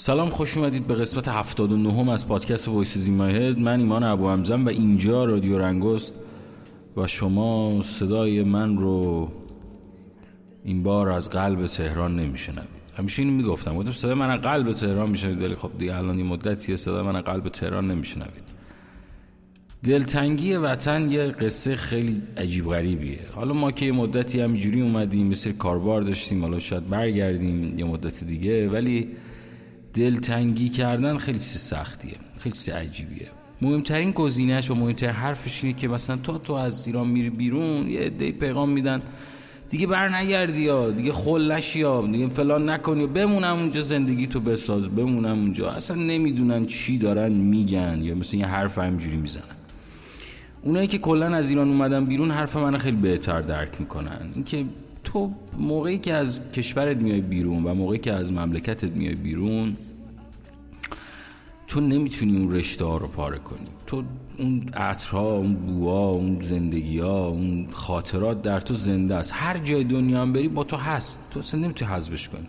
سلام خوش اومدید به قسمت 79 هم از پادکست Voices In My Head من ایمان ابو همزم و اینجا رادیو رنگست و شما صدای من رو این بار از قلب تهران نمیشنوید. همیشه اینو می‌گفتم. گفتم صدای من از قلب تهران میشنوید ولی خب دیگه الان این مدتیه صدای من از قلب تهران نمیشنوید. دلتنگی وطن یه قصه خیلی عجیب غریبیه. حالا ما که یه مدتی همینجوری اومدیم مثل کار و بار داشتیم حالا شاید برگردیم یه مدت دیگه ولی دلتنگی کردن خیلی چیز سختیه خیلی چیز عجیبیه. مهمترین گزینهش و مهمترین حرفش اینه که مثلا تو تو از ایران میری بیرون یه دی پیغام میدن دیگه بر نگردی یا دیگه خل نشی یا دیگه فلان نکنی بمونم اونجا زندگی تو بساز بمونم اونجا. اصلا نمی‌دونن چی دارن میگن یا مثلا یه حرف همجوری می‌زنن. اونایی که کلا از ایران اومدن بیرون حرف من خیلی بهتر درک می‌کنن. اینکه تو موقعی که از کشورت میای بیرون و موقعی که از مملکتت میای بیرون تو نمی‌تونی اون رشته ها رو پاره کنی تو اون عطرها اون بوها اون زندگی ها اون خاطرات در تو زنده است. هر جای دنیا هم بری با تو هست. تو اصلا نمی‌تونی حذفش کنی.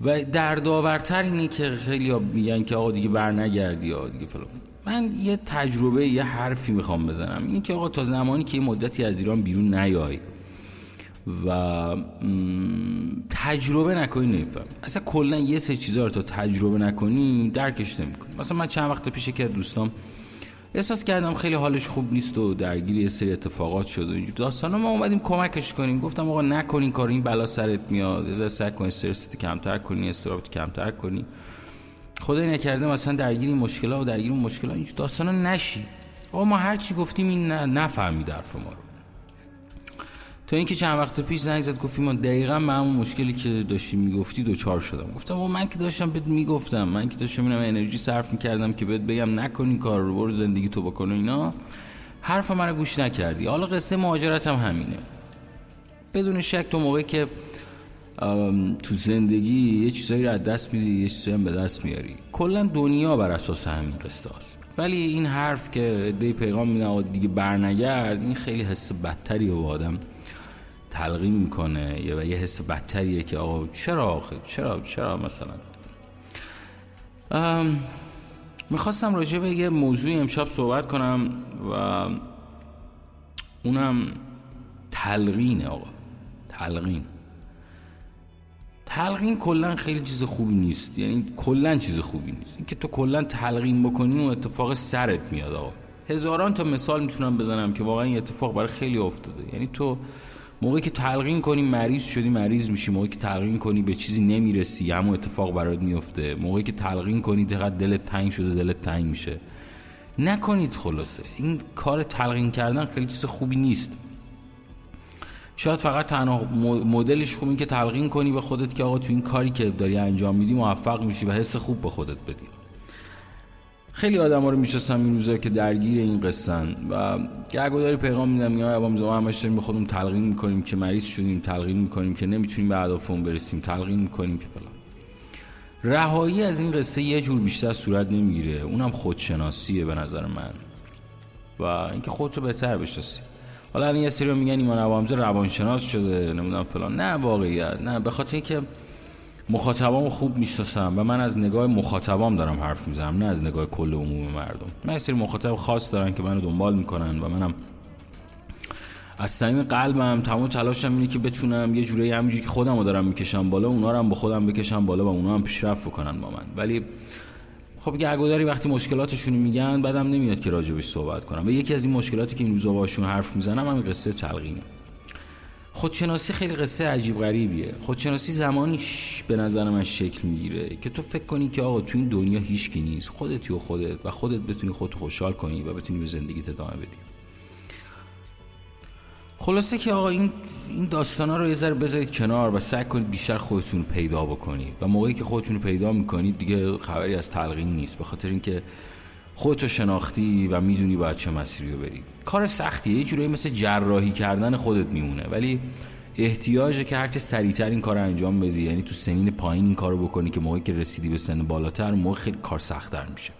و دردآورتر اینه که خیلی ها میگن که آقا دیگه بر نگردی یا دیگه فلان. من یه تجربه یه حرفی می‌خوام بزنم. اینه که آقا تا زمانی که یه مدتی از ایران بیرون نیای و تجربه نکنی نمیفهم اصلا کلا یه سه چیزا رو تا تجربه نکنی درکش نمی‌کنی. مثلا من چند وقت پیش که دوستام احساس کردم خیلی حالش خوب نیست و درگیر یه سری اتفاقات شد و اینجور. داستانا ما اومدیم کمکش کنیم. گفتم آقا نکنین کار این بلا سرت میاد. از سعی کن استرست کمتر کنی استرابت کمتر کنی. خدای نکرده مثلا درگیر این مشکلات و درگیر اون مشکلات اینجور. داستانا نشی. آقا ما هر چی گفتیم این نفهمید حرف ما رو. تا اینکه چند وقت پیش زنگ زد گفت ما دقیقا من همون مشکلی که داشتی می‌گفتی دوچار شدم. گفتم و من که داشتم بهت می‌گفتم من که داشتم اینم انرژی صرف می‌کردم که بهت بگم نکنی کار رو برو زندگی تو بکن اینا. حرف من رو گوش نکردی. حالا قصه مهاجرت هم همینه. بدون شک تو موقعی که تو زندگی یه چیزایی رو از دست میدی یه چیزایی هم به دست میاری. کلا دنیا بر اساس همین قصه هست ولی این حرف که دی پیغام میدن دیگه برنگرد این خیلی حس بدتری و آدم تلقیم می‌کنه و یه حس بدتریه که آقا چرا آخه؟ چرا؟ چرا مثلا؟ می‌خواستم راجع به یه موضوعی امشب صحبت کنم و اونم تلقینه آقا. تلقین. تلقین کلا خیلی چیز خوبی نیست. یعنی کلا چیز خوبی نیست. اینکه تو کلا تلقین بکنی و اتفاق سرت میاد آقا. هزاران تا مثال می‌تونم بزنم که واقعا این اتفاق برای خیلی افتاده. یعنی تو موقعی که تلقین کنی مریض شدی مریض میشی. موقعی که تلقین کنی به چیزی نمی‌رسی همون اتفاق برات میفته موقعی که تلقین کنی دقیقا دلت تنگ شده دلت تنگ میشه. نکنید خلاصه. این کار تلقین کردن خیلی چیز خوبی نیست. شاید فقط تنها مدلش خوب که تلقین کنی به خودت که آقا تو این کاری که داری انجام میدی موفق میشی و حس خوب به خودت بدی. خیلی آدم ها رو میشستم این روزا که درگیر این قصن و گرگوداری پیغام میدم ابام زمان همش داریم به خودمون تلقین می‌کنیم که مریض شدیم تلقین می‌کنیم که نمی‌تونیم به اهدافمون برسیم تلقین می‌کنیم که فلان. رهایی از این قصه یه جور بیشتر صورت نمی‌گیره. اونم خودشناسیه به نظر من. و اینکه خودتو بهتر بشناسی. حالا یه سری میگن ایمان ابامزه روانشناس شده نمی‌دونم فلان. نه واقعیت. نه به خاطر اینکه مخاطبامو خوب می‌شناسم و من از نگاه مخاطبام دارم حرف می‌زنم نه از نگاه کل عموم مردم. من سری مخاطب خاص دارن که منو دنبال می‌کنن و منم از صمیم قلبم تمام تلاشم اینه که بتونم یه جوری همینجوری که خودم دارم می‌کشم بالا اونا رو هم با خودم بکشم بالا و اونا هم پیشرفت بکنن با من. ولی خب گرگوداری وقتی مشکلاتشون میگن بعدم نمیاد که راجبش صحبت کنم. و یکی از این مشکلاتی که این روزا باشون حرف می‌زنم همین قصه تلقینه. خودشناسی خیلی قصه عجیب غریبیه. خودشناسی زمانی به نظر من شکل می‌گیره که تو فکر کنی که آقا تو این دنیا هیچکی نیست. خودتی و خودت و خودت بتونی خودت خوشحال کنی و بتونی به زندگیت ادامه بدی. خلاصه که آقا این این داستانا رو یه ذره بذارید کنار و سعی کنید بیشتر خودتون پیدا بکنید. و موقعی که خودتون پیدا می‌کنید دیگه خبری از تلقین نیست. به خاطر اینکه خودتو شناختی و می‌دونی باید چه مسیری رو بری. کار سختیه یه جورایی مثل جراحی کردن خودت میمونه. ولی احتیاجه که هرچه سریعتر این کار رو انجام بدی یعنی تو سنین پایین این کار بکنی که موقعی که رسیدی به سن بالاتر موقع خیلی کار سختتر میشه.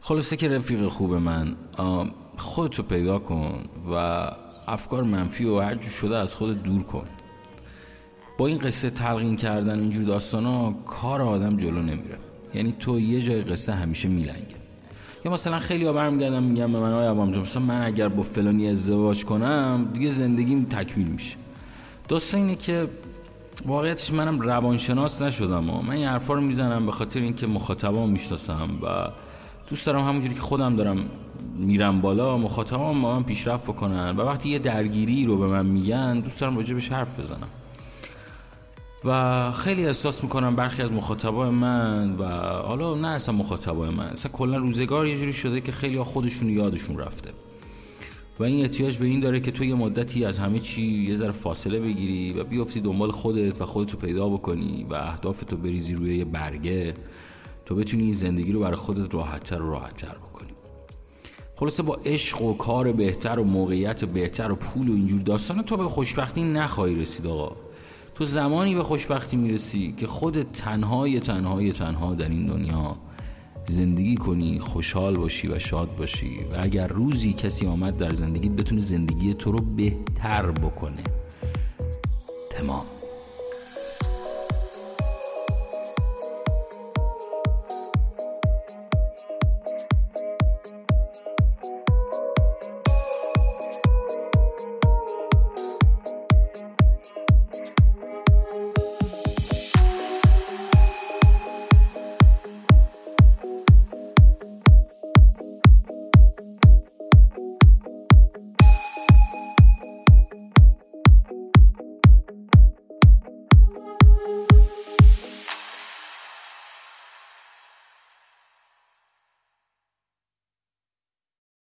خلاصه که رفیق خوب من خودتو پیدا کن و افکار منفی و هر جو شده از خودت دور کن. با این قصه تلقین کردن اینجور داستان ها کار آدم جلو نمیره. یعنی تو یه جای قصه همیشه میلنگه. یا مثلا خیلی ها برمیگردم میگم به من آیا مثلا من اگر با فلانی ازدواج کنم دیگه زندگیم تکمیل میشه. داستان اینه که واقعیتش منم روانشناس نشدم و من این حرفا رو می‌زنم به خاطر اینکه مخاطبام می‌شناسم و دوست دارم همونجوری که خودم دارم میرم بالا مخاطبام با من پیشرفت بکنن و وقتی یه درگیری رو به من میگن دوست دارم راجبش حرف بزنم. و خیلی احساس می‌کنم برخی از مخاطبای من و حالا نه اصلا مخاطبای من اصلا کلا روزگار یه جوری شده که خیلی خودشون یادشون رفته. و این احتیاج به این داره که تو یه مدتی از همه چی یه ذره فاصله بگیری و بیفتی دنبال خودت و خودتو پیدا بکنی و اهدافتو بریزی روی یه برگه تو بتونی این زندگی رو برای خودت راحتتر و راحتتر بکنی. خلاصه با عشق و کار بهتر و موقعیت بهتر و پول و اینجور داستان تو به خوشبختی نخواهی رسید آقا. تو زمانی به خوشبختی می‌رسی که خودت تنهای تنهای تنها در این دنیا زندگی کنی خوشحال باشی و شاد باشی و اگر روزی کسی آمد در زندگی بتونه زندگی تو رو بهتر بکنه. تمام.